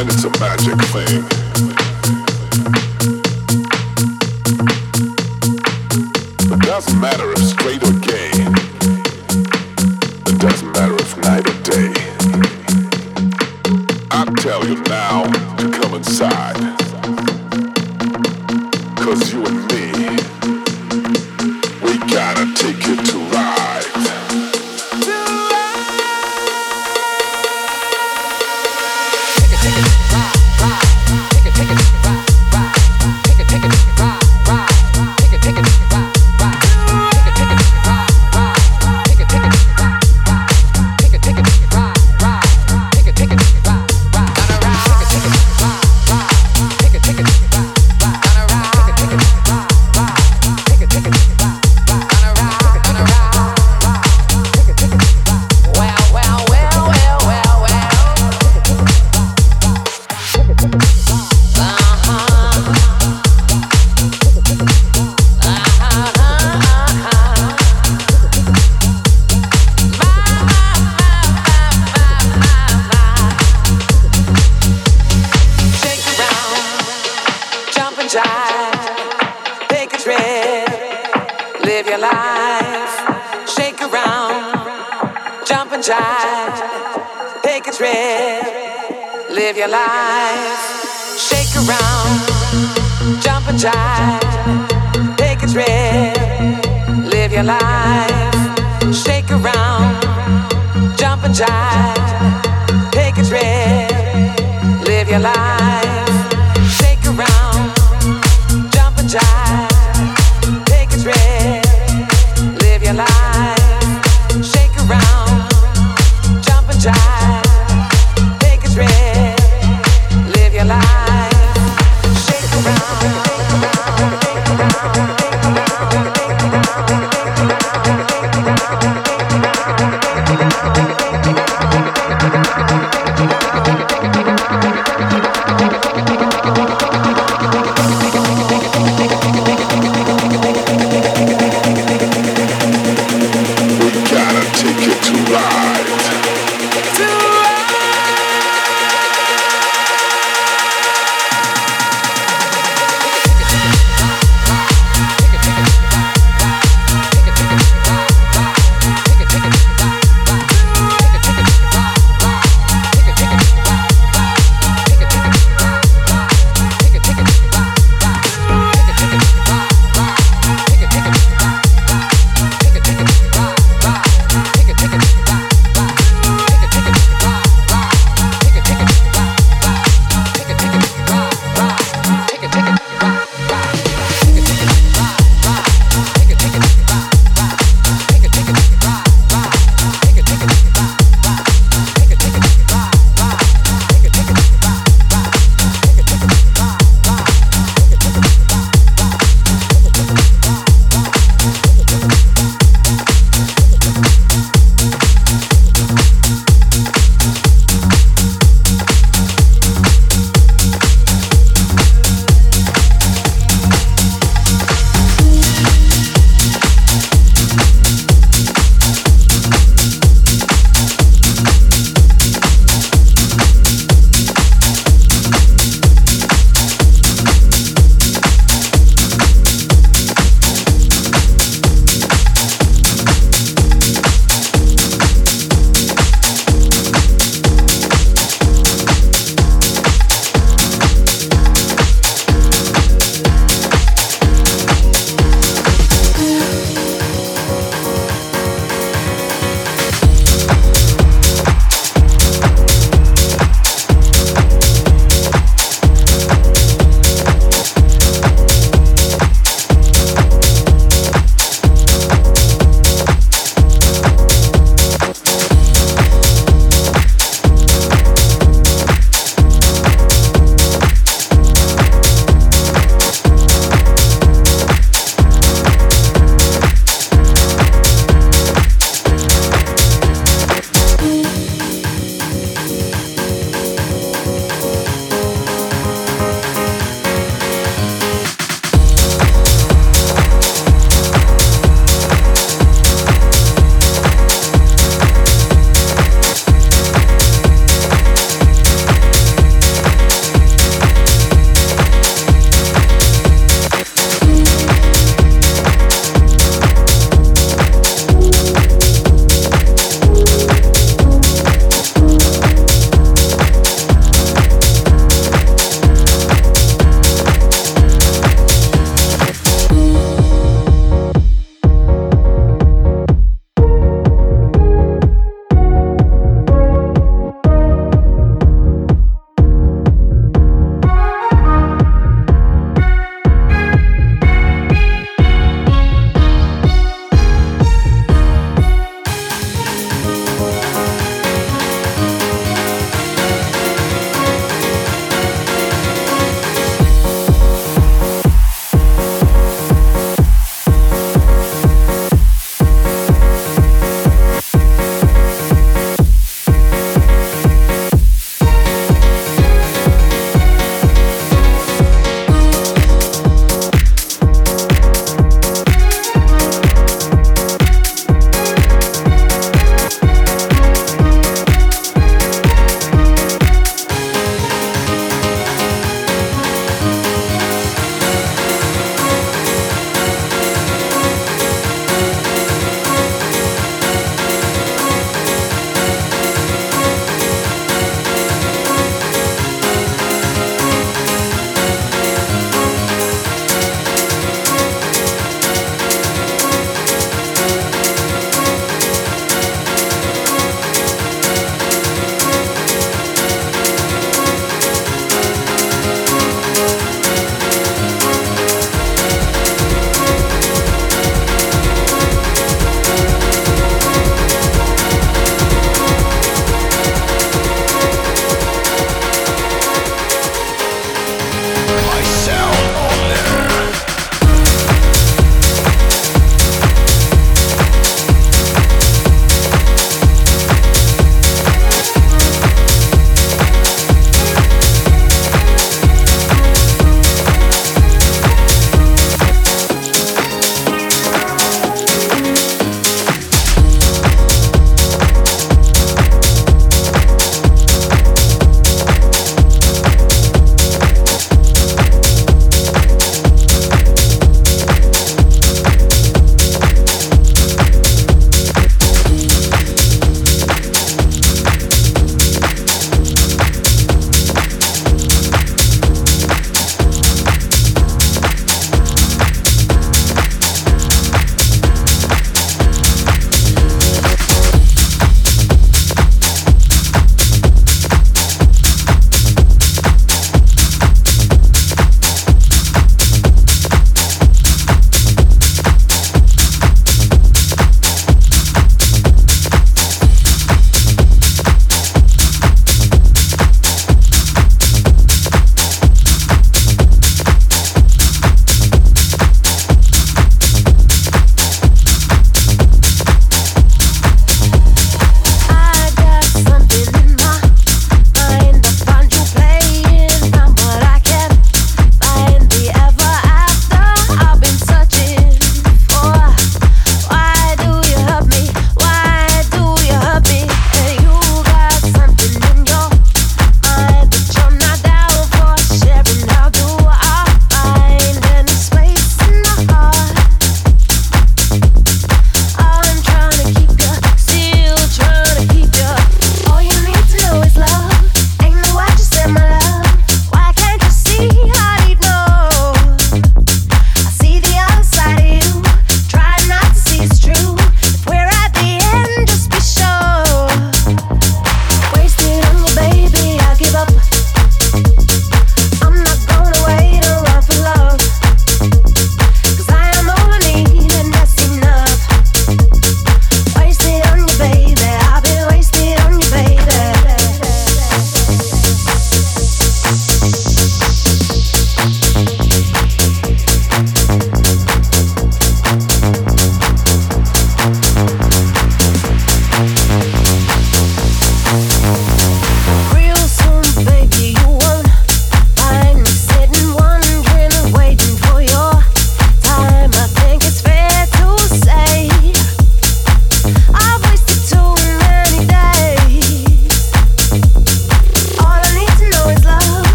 and it's a magic thing.